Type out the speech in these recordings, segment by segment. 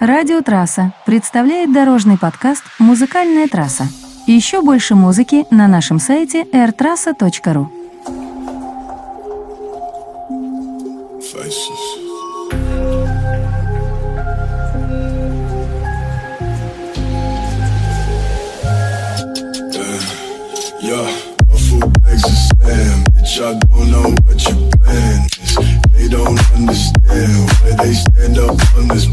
Радио Трасса представляет дорожный подкаст «Музыкальная трасса». Еще больше музыки на нашем сайте airtrassa.ru Faces. Yeah, a understand why they stand up on this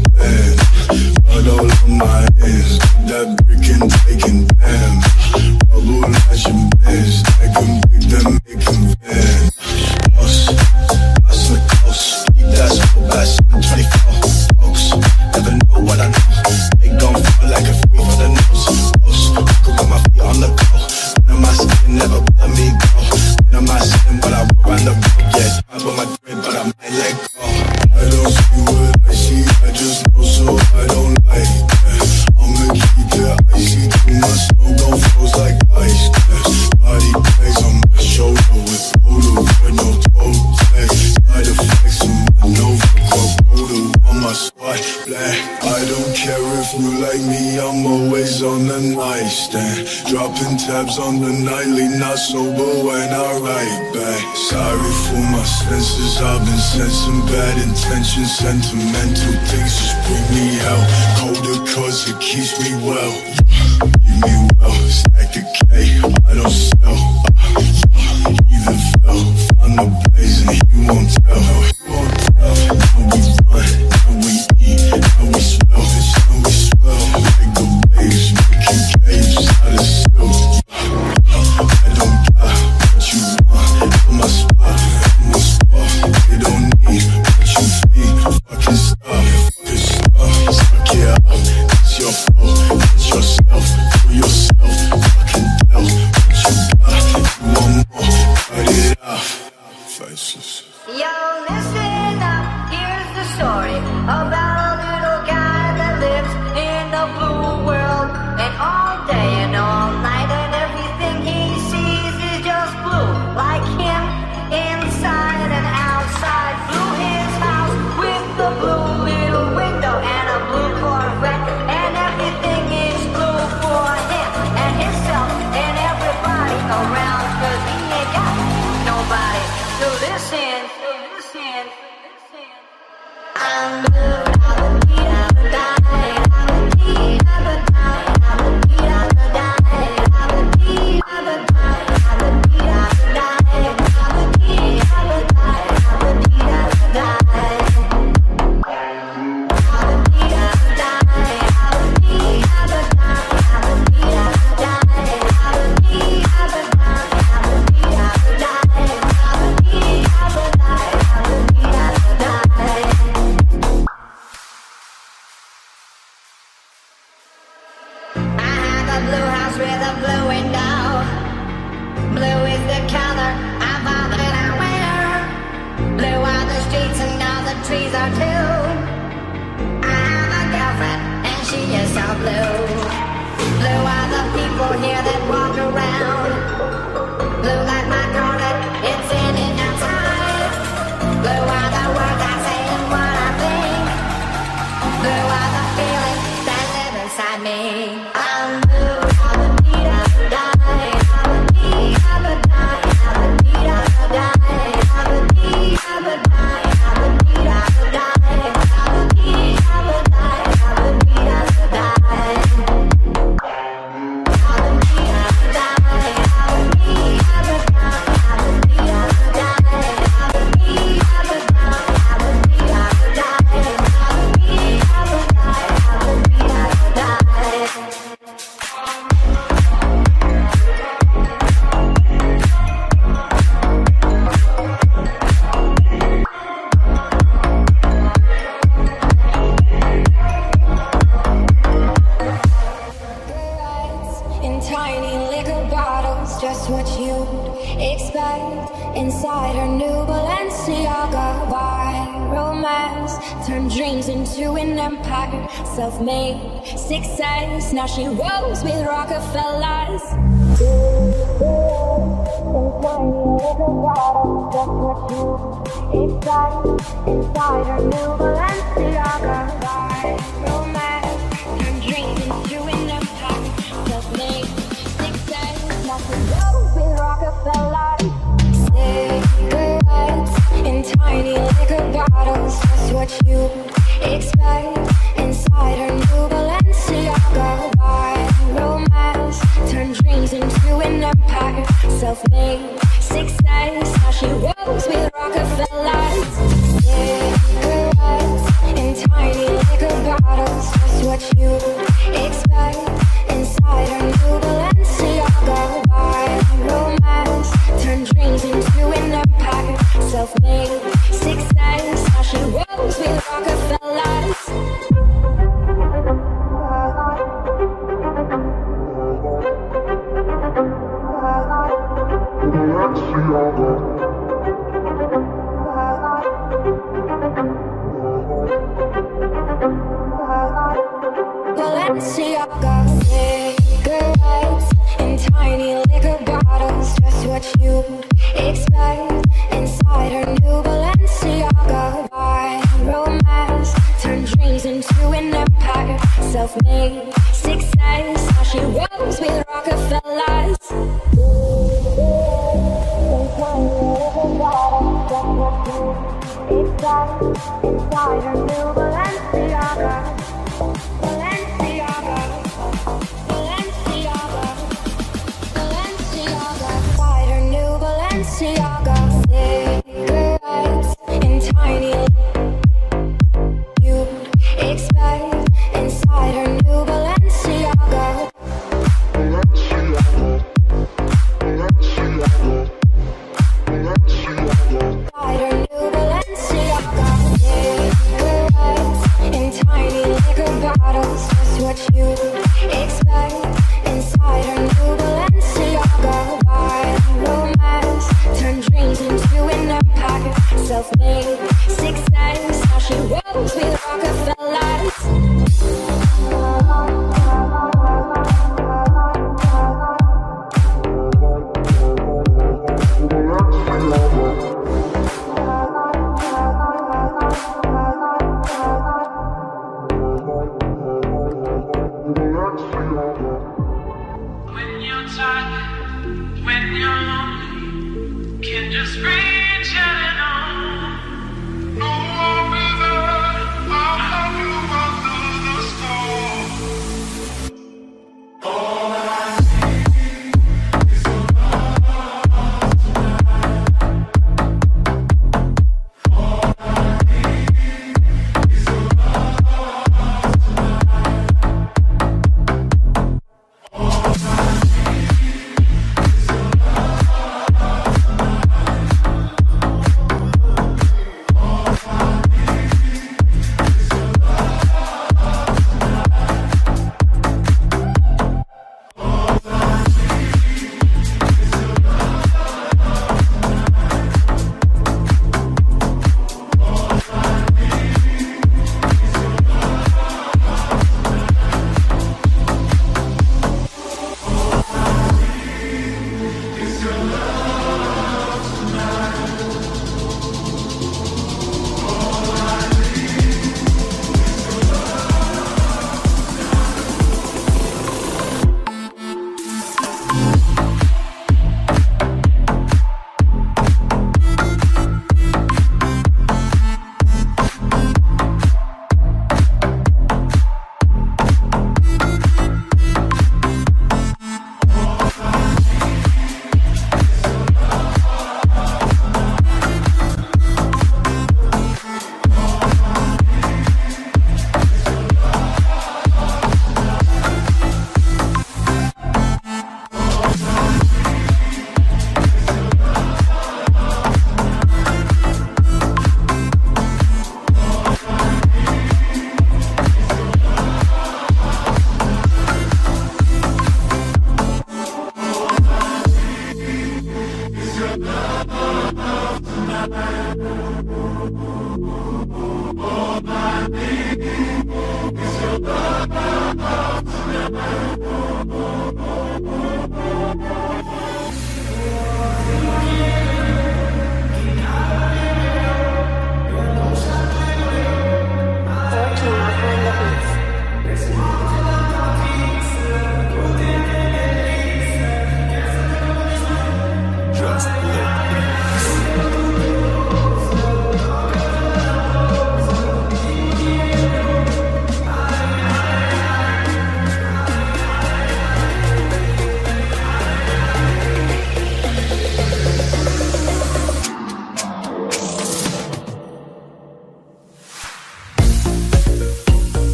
all on my hands, that brick and I can pick them, make them keep that I'm 25. touching sentimental things just bring me out. Colder cause it keeps me well. Keep me well, stack the K, I don't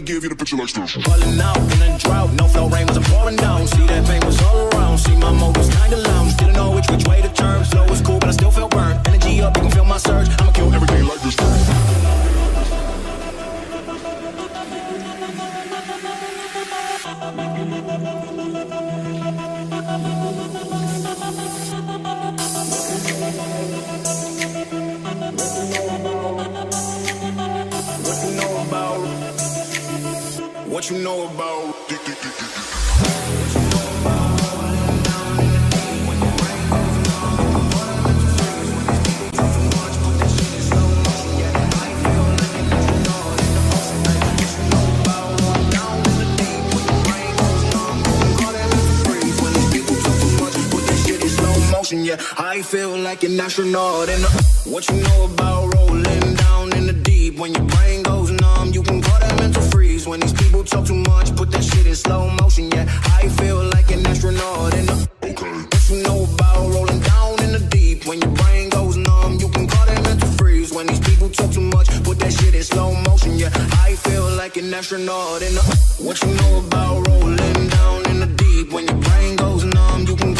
give you the picture like this. Falling out astronaut in the. What you know about rolling down in the deep? When your brain goes numb, you can call that mental freeze. When these people talk too much, put that shit in slow motion, yeah. I feel like an astronaut in the. Okay. What you know about rolling down in the deep? When your brain goes numb, you can call that mental freeze. When these people talk too much, put that shit in slow motion, yeah. I feel like an astronaut in the. What you know about rolling down in the deep? When your brain goes numb, you can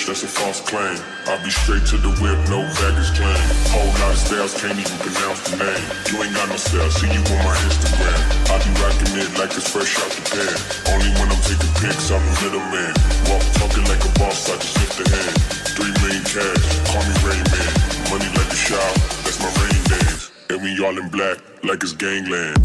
bitch, that's a false claim. I be straight to the whip, no baggage claim. Whole lot of styles, can't even pronounce the name. You ain't got no style, see you on my Instagram. I be rocking it like it's fresh out the pan. Only when I'm taking pics, I'm a little man. Walk talking like a boss, I just lift a hand. Three million cash, call me Rain Man. Money like a shower, that's my rain dance. And we all in black, like it's gangland.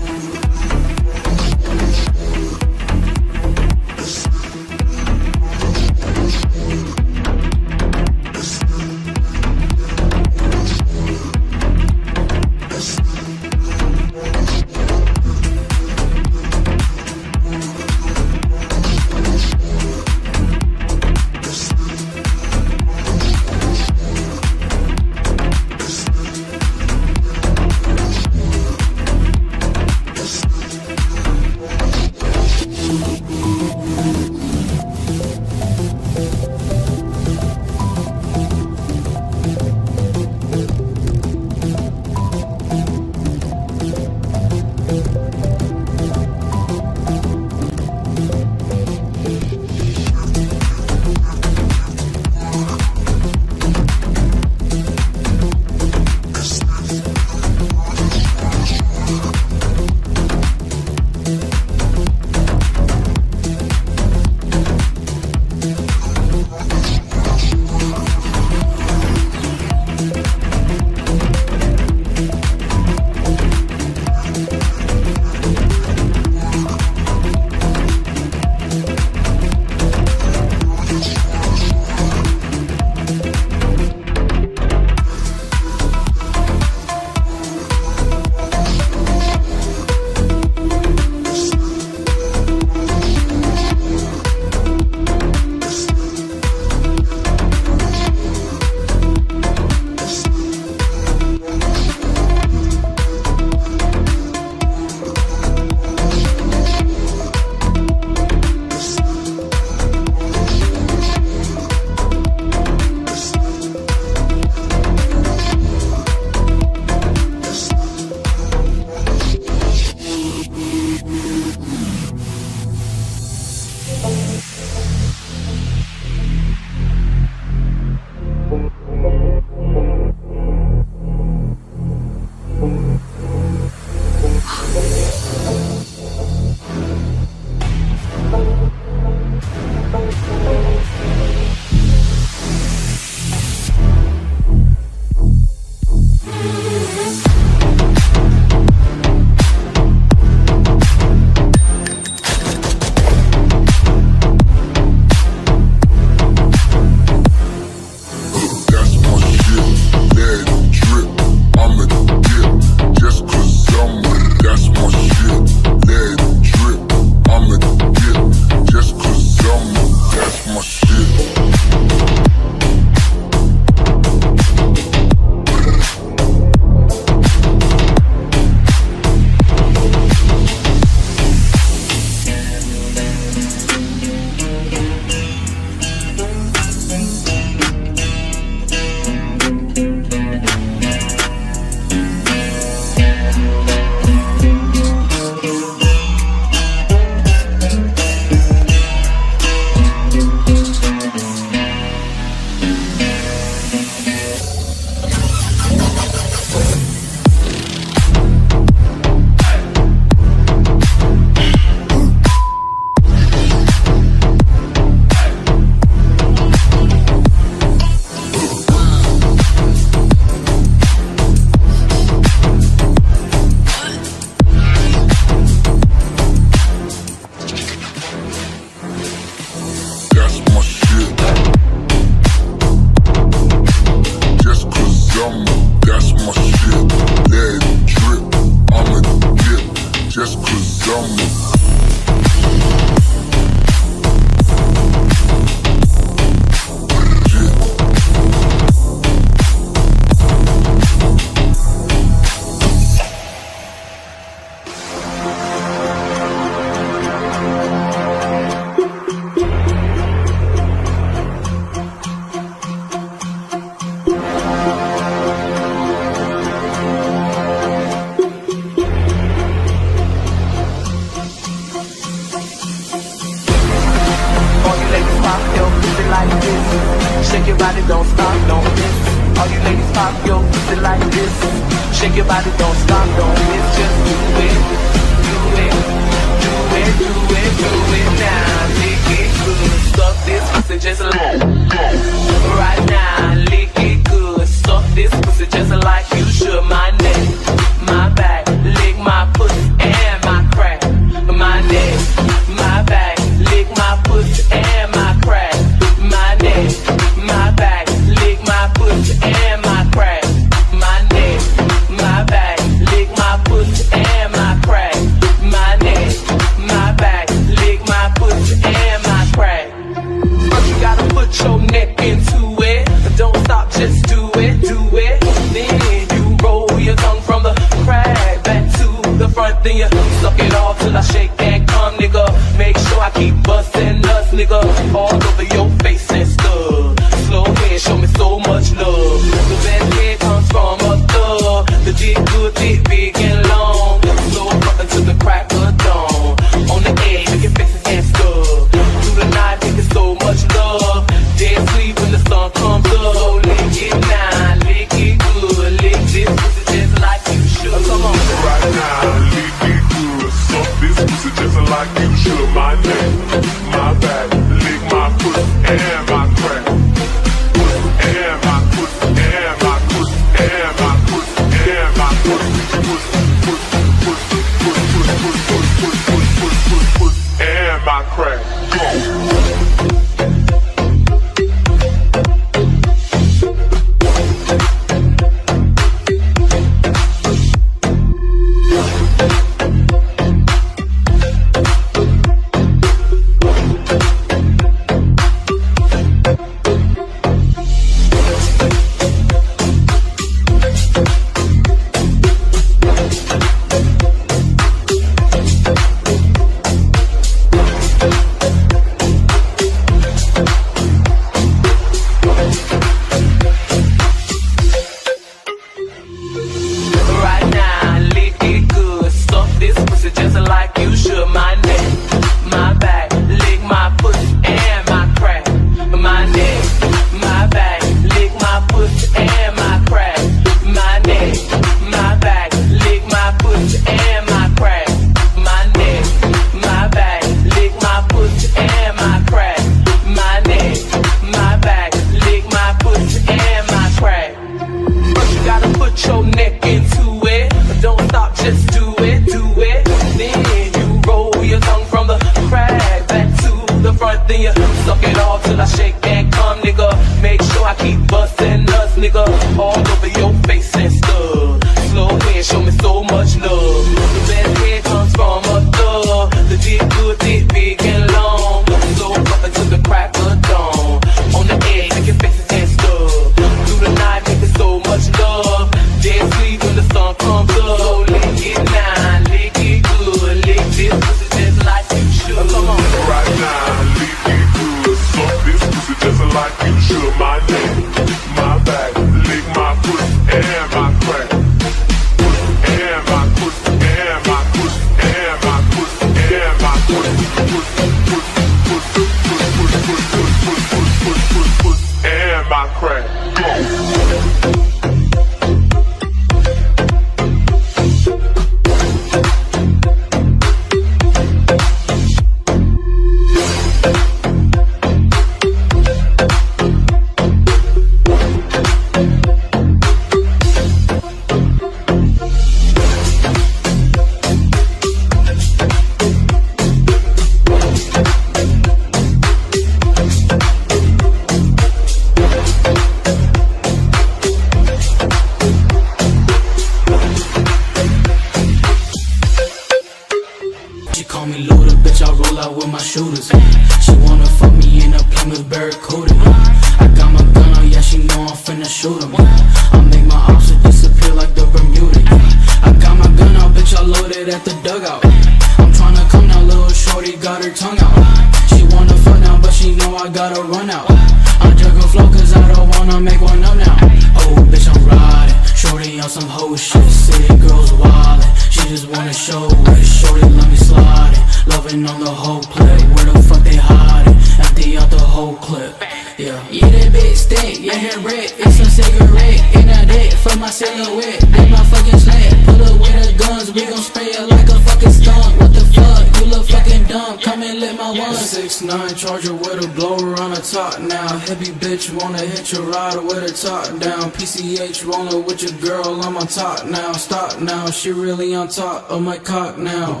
top down. PCH rollin' with your girl, I'm top now. Stop now, she really on top of my cock now.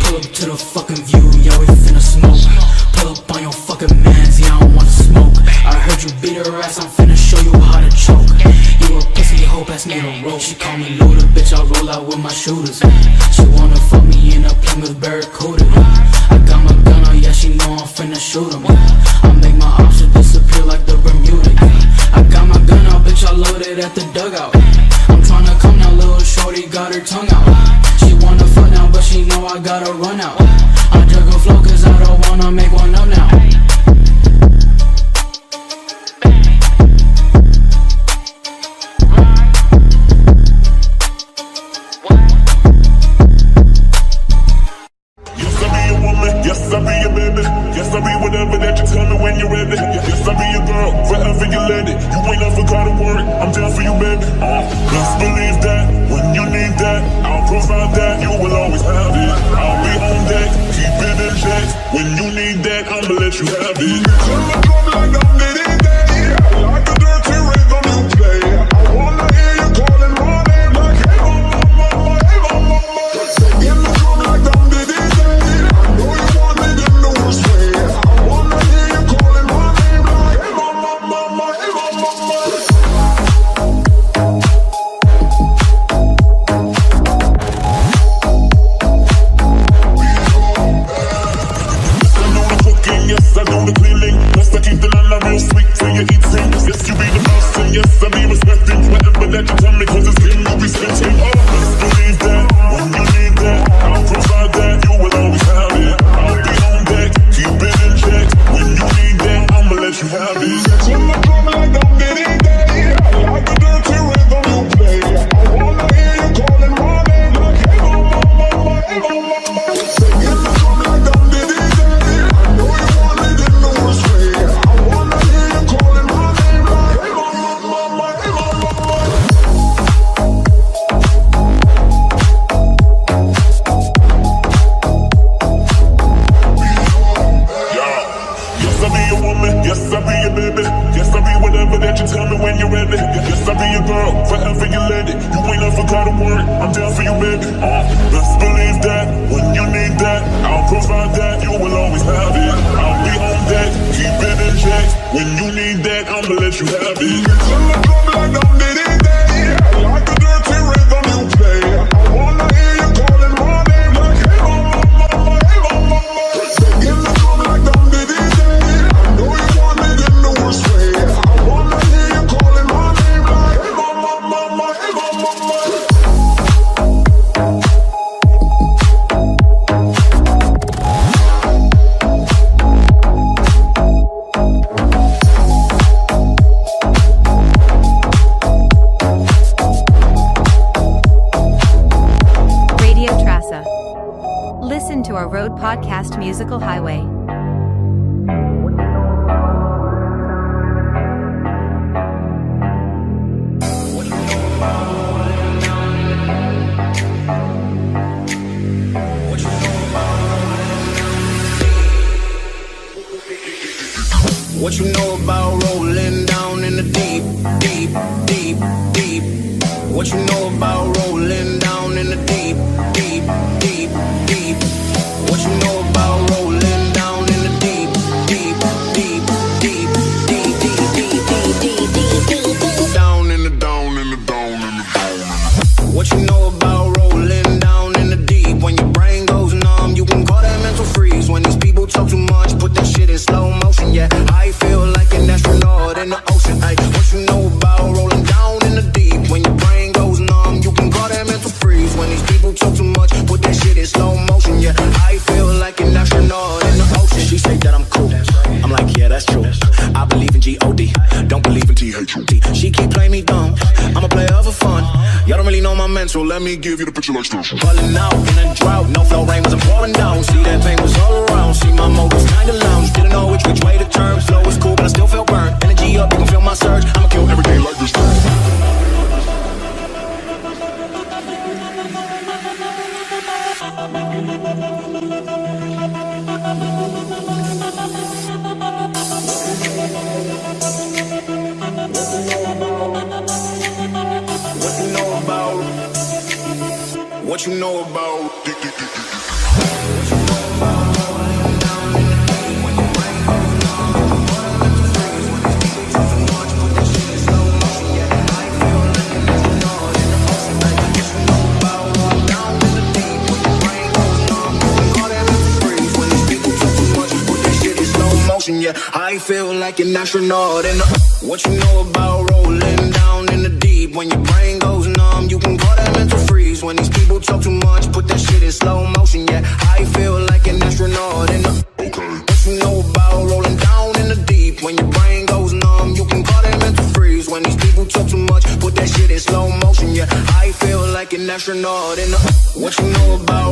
Pull up to the fucking view. What you know about rolling down in the deep, deep, deep, deep? What you know about rolling down in the deep, deep, deep? so let me give you the picture like this. Pulling out in a drought, no flow rain wasn't pouring down. See that pain was all around. See my mode was kinda lounge, didn't know which which way astronaut. in the. what you know about rolling down in the deep? When your brain goes numb, you can call that mental freeze. When these people talk too much, put that shit in slow motion. Yeah, I feel like an astronaut. in the. okay. what you know about rolling down in the deep? When your brain goes numb, you can call that mental freeze. When these people talk too much, put that shit in slow motion. Yeah, I feel like an astronaut. in the. what you know about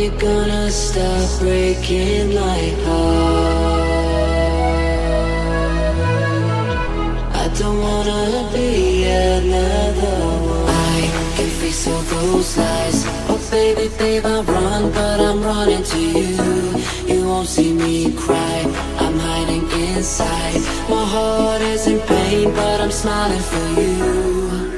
you gonna stop breaking my heart? I don't wanna be another one. I can face all those lies. Oh baby, babe, I run, but I'm running to you. You won't see me cry. I'm hiding inside. My heart is in pain, but I'm smiling for you.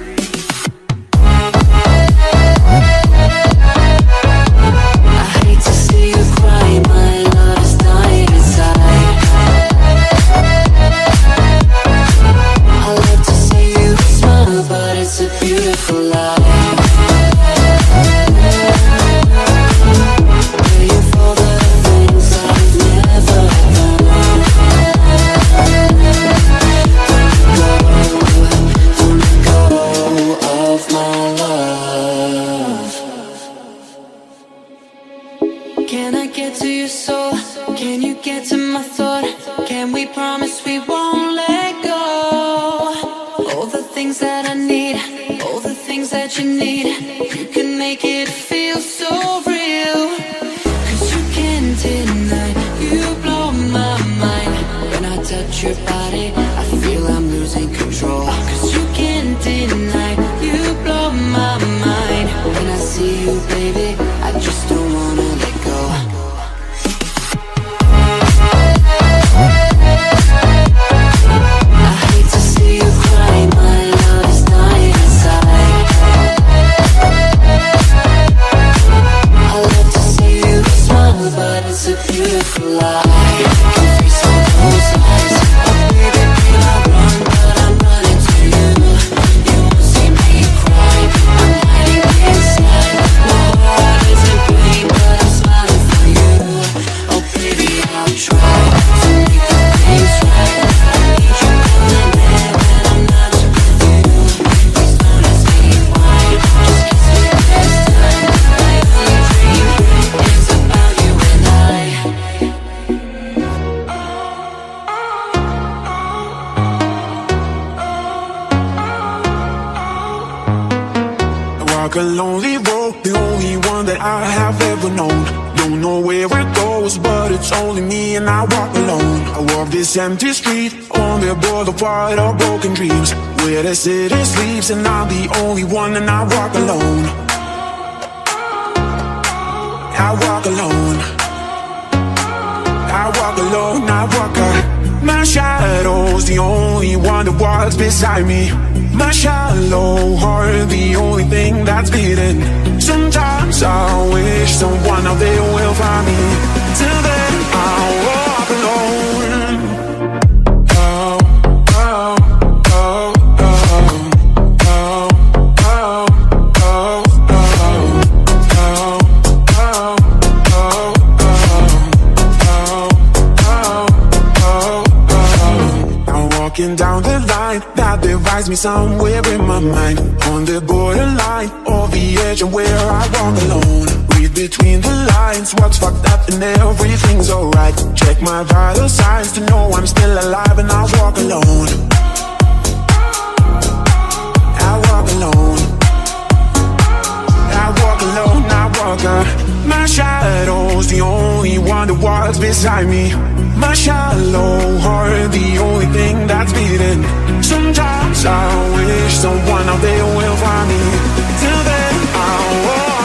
walks beside me. My shallow heart, the only thing that's beating Sometimes I wish someone out there will find me. Till then I'll finds me somewhere in my mind. On the borderline, or the edge of where I walk alone Read between the lines, what's fucked up and everything's alright. Check my vital signs to know I'm still alive and I walk alone. I walk alone. I walk alone walker. My shadow's the only one that walks beside me. My shallow heart, the only thing that's beating. Sometimes I wish someone out there will find me. Till then, I'll walk.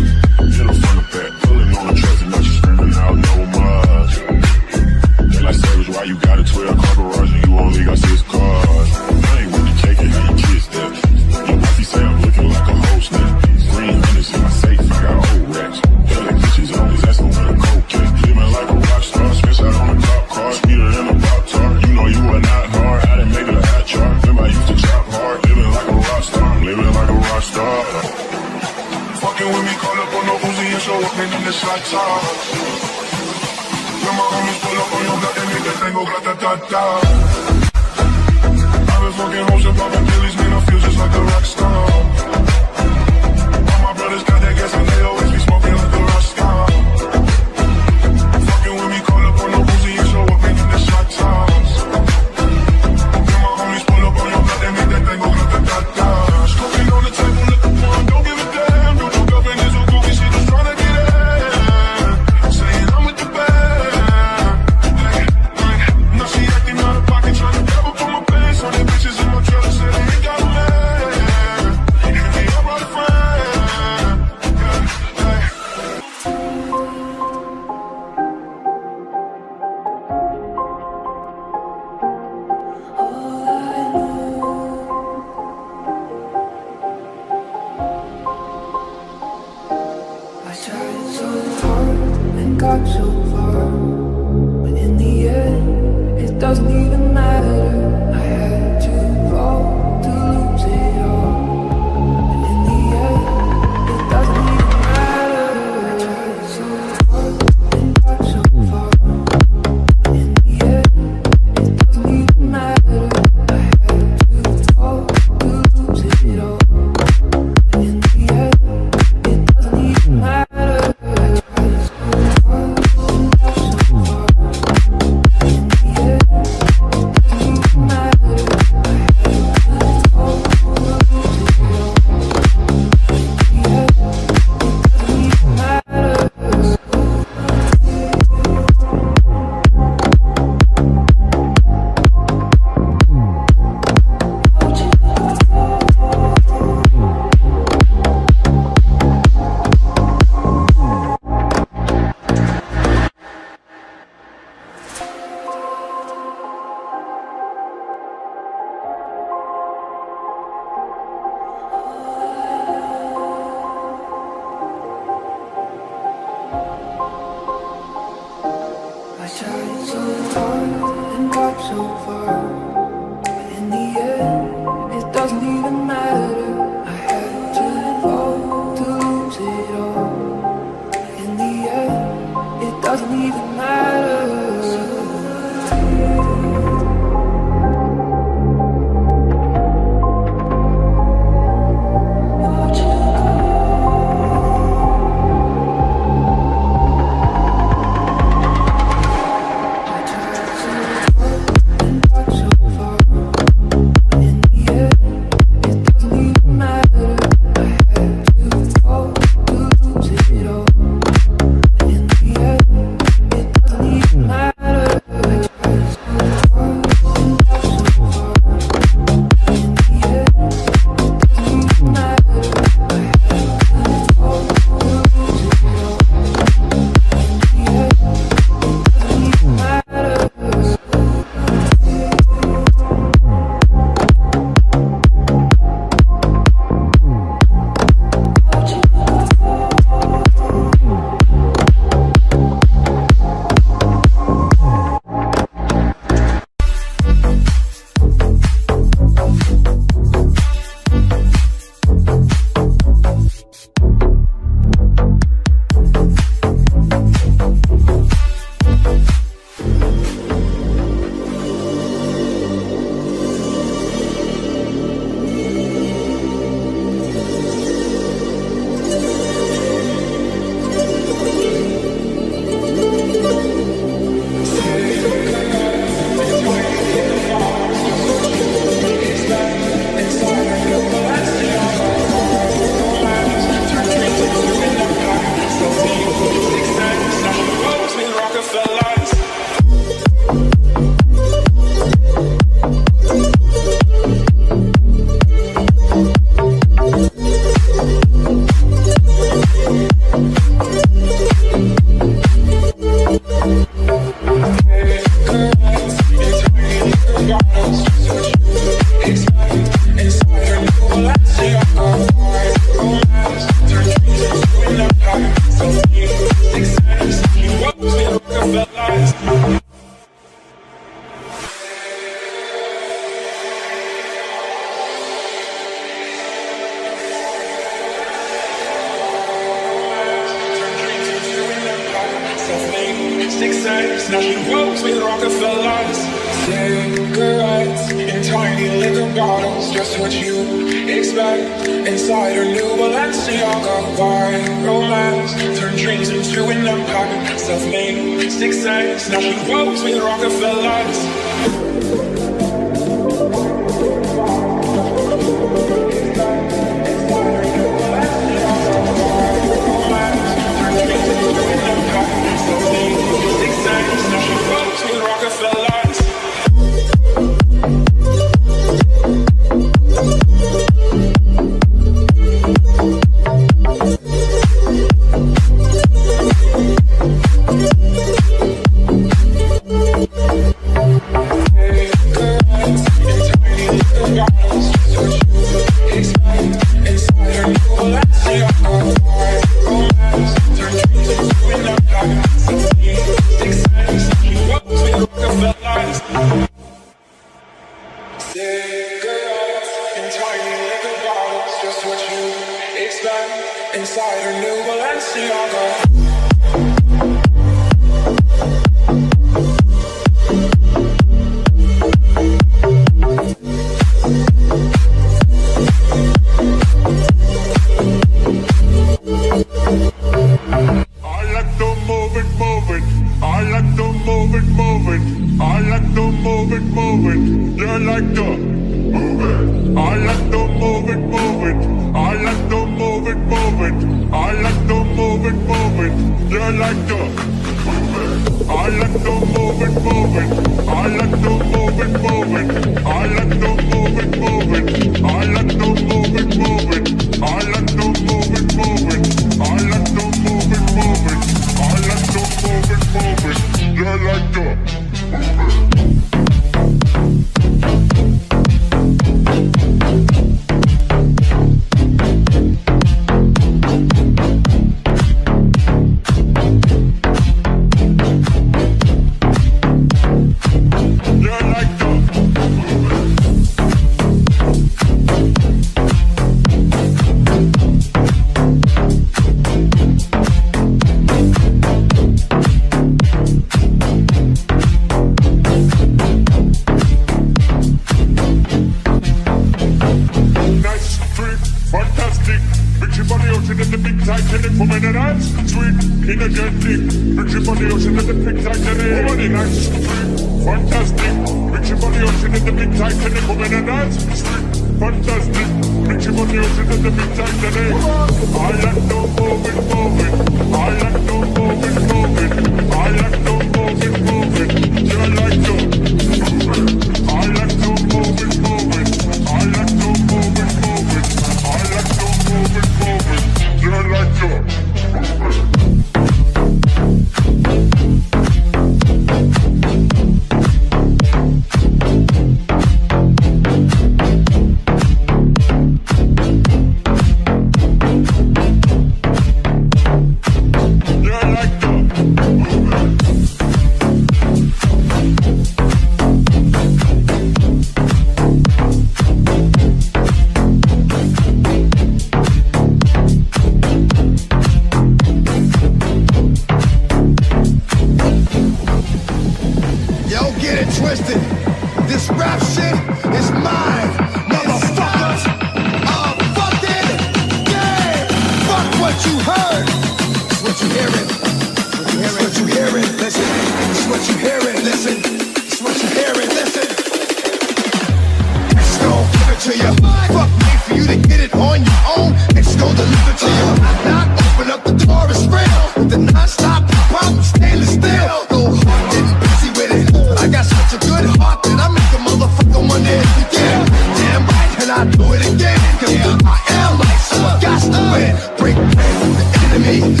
The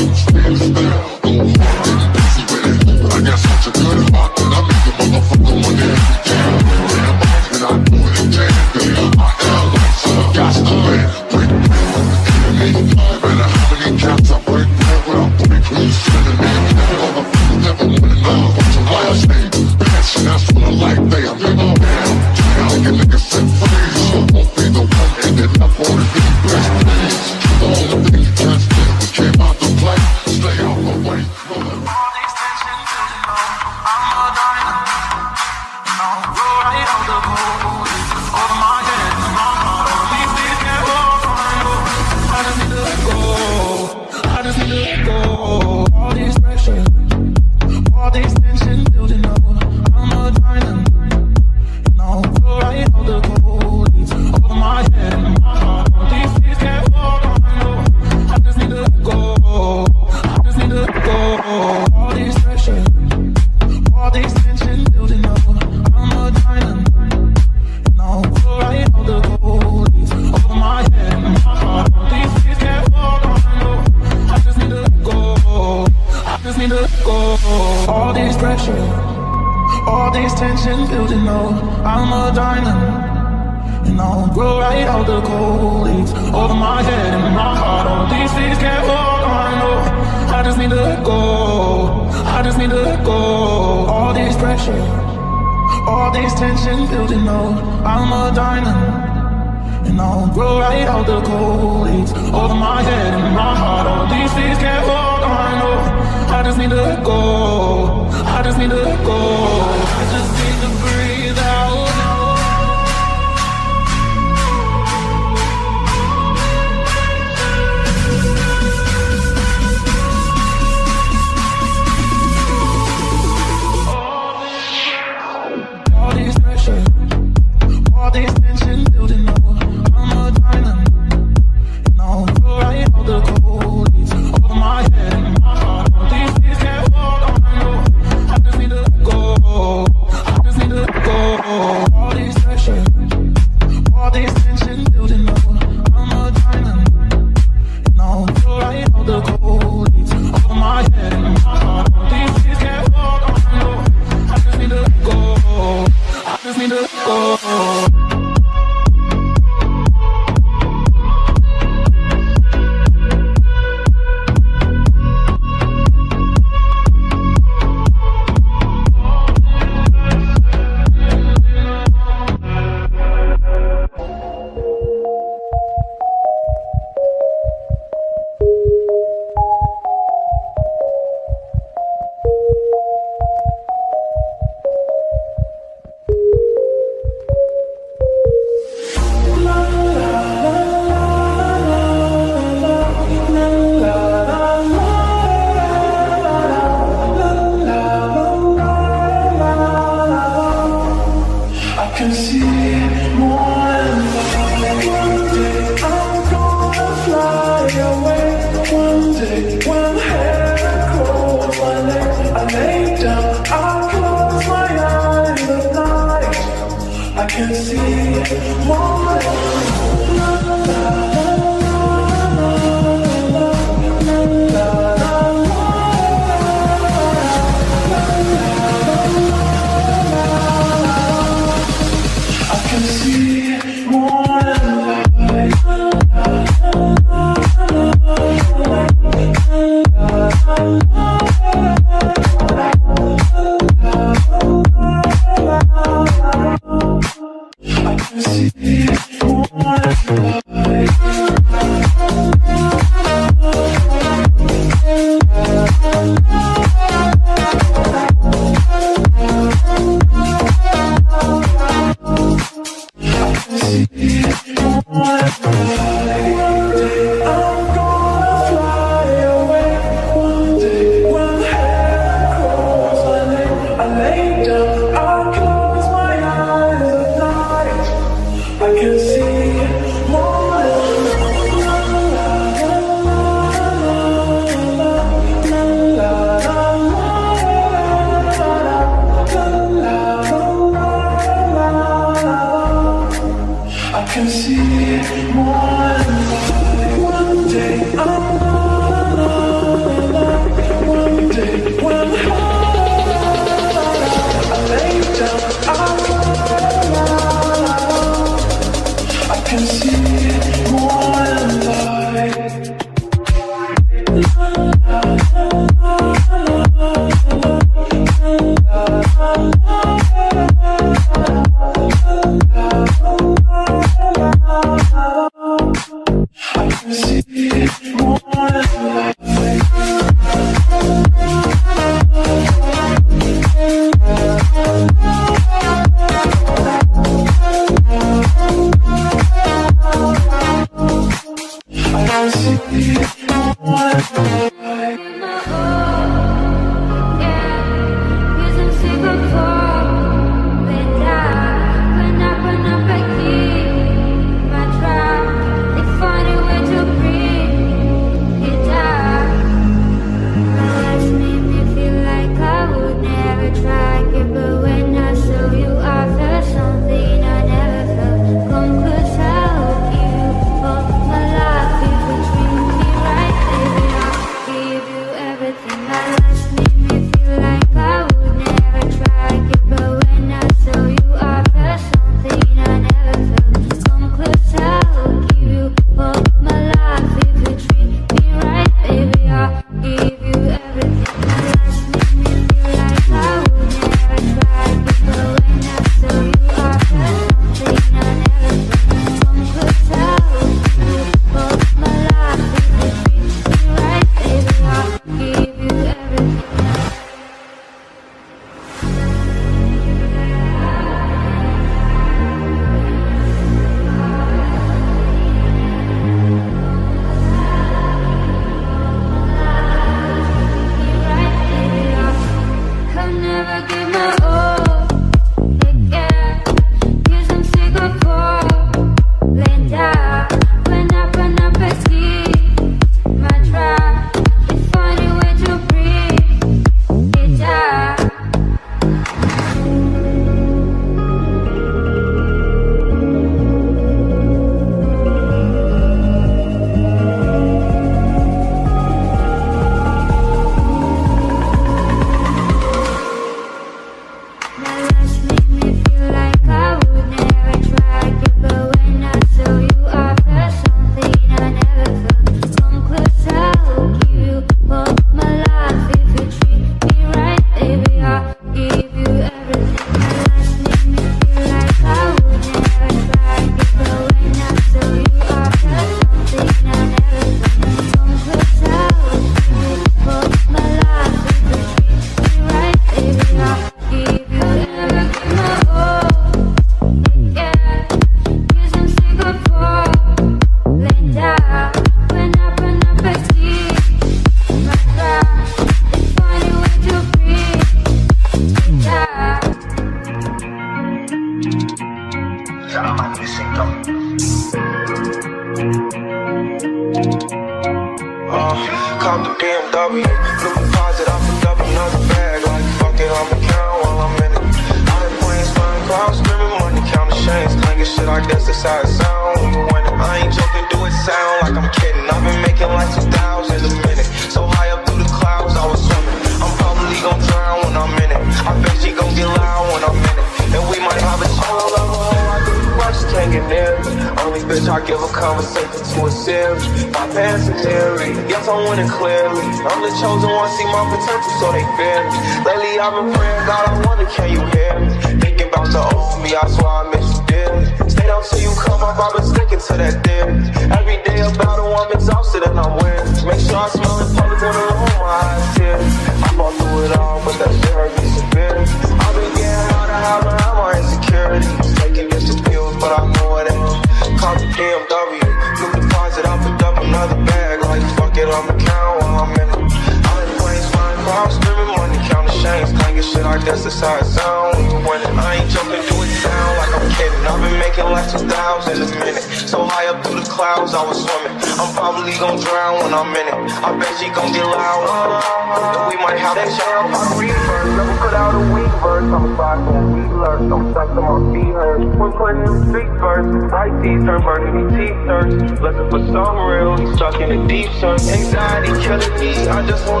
Me. I just wanna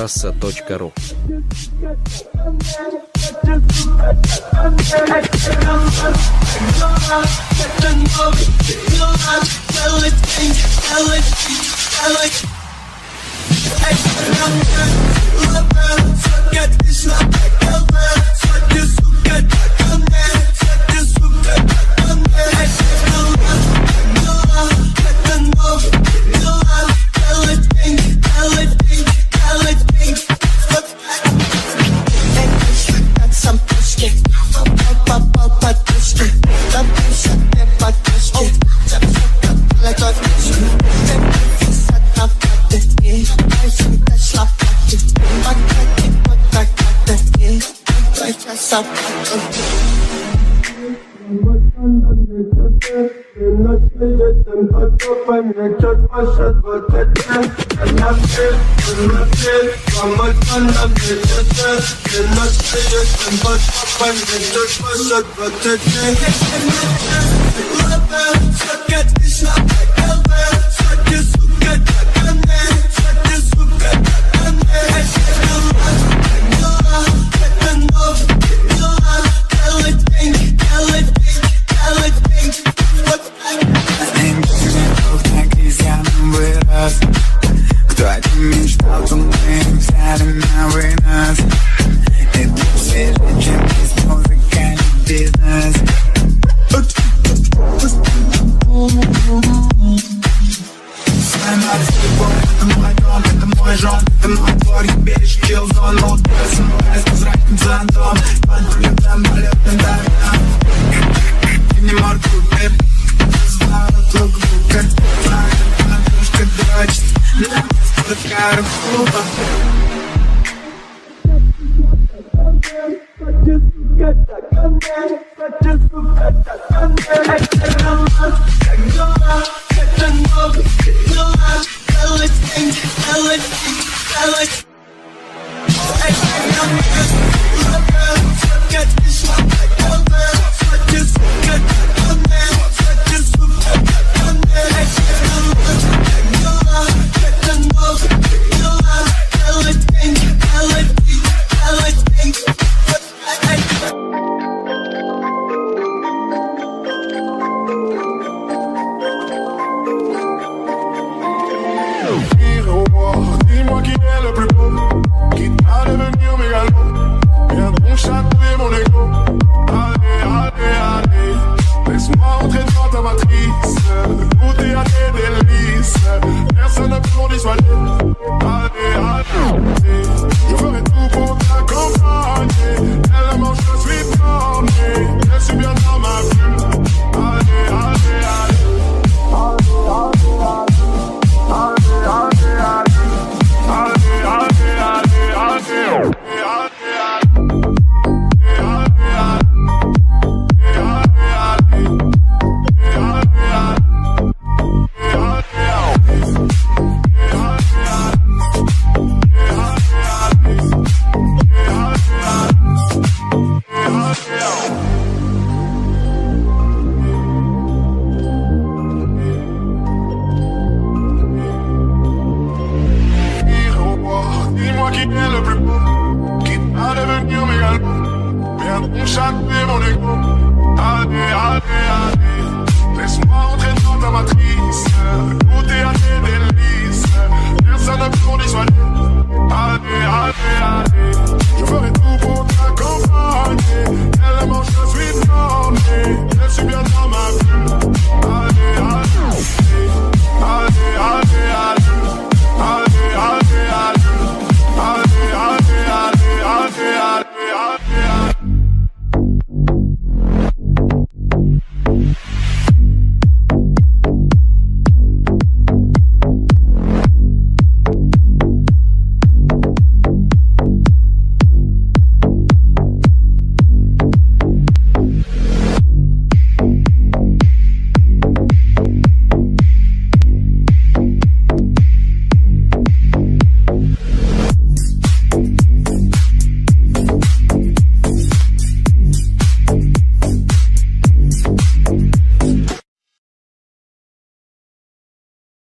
трасса.ру Anne, touche pas, ça va t'aider.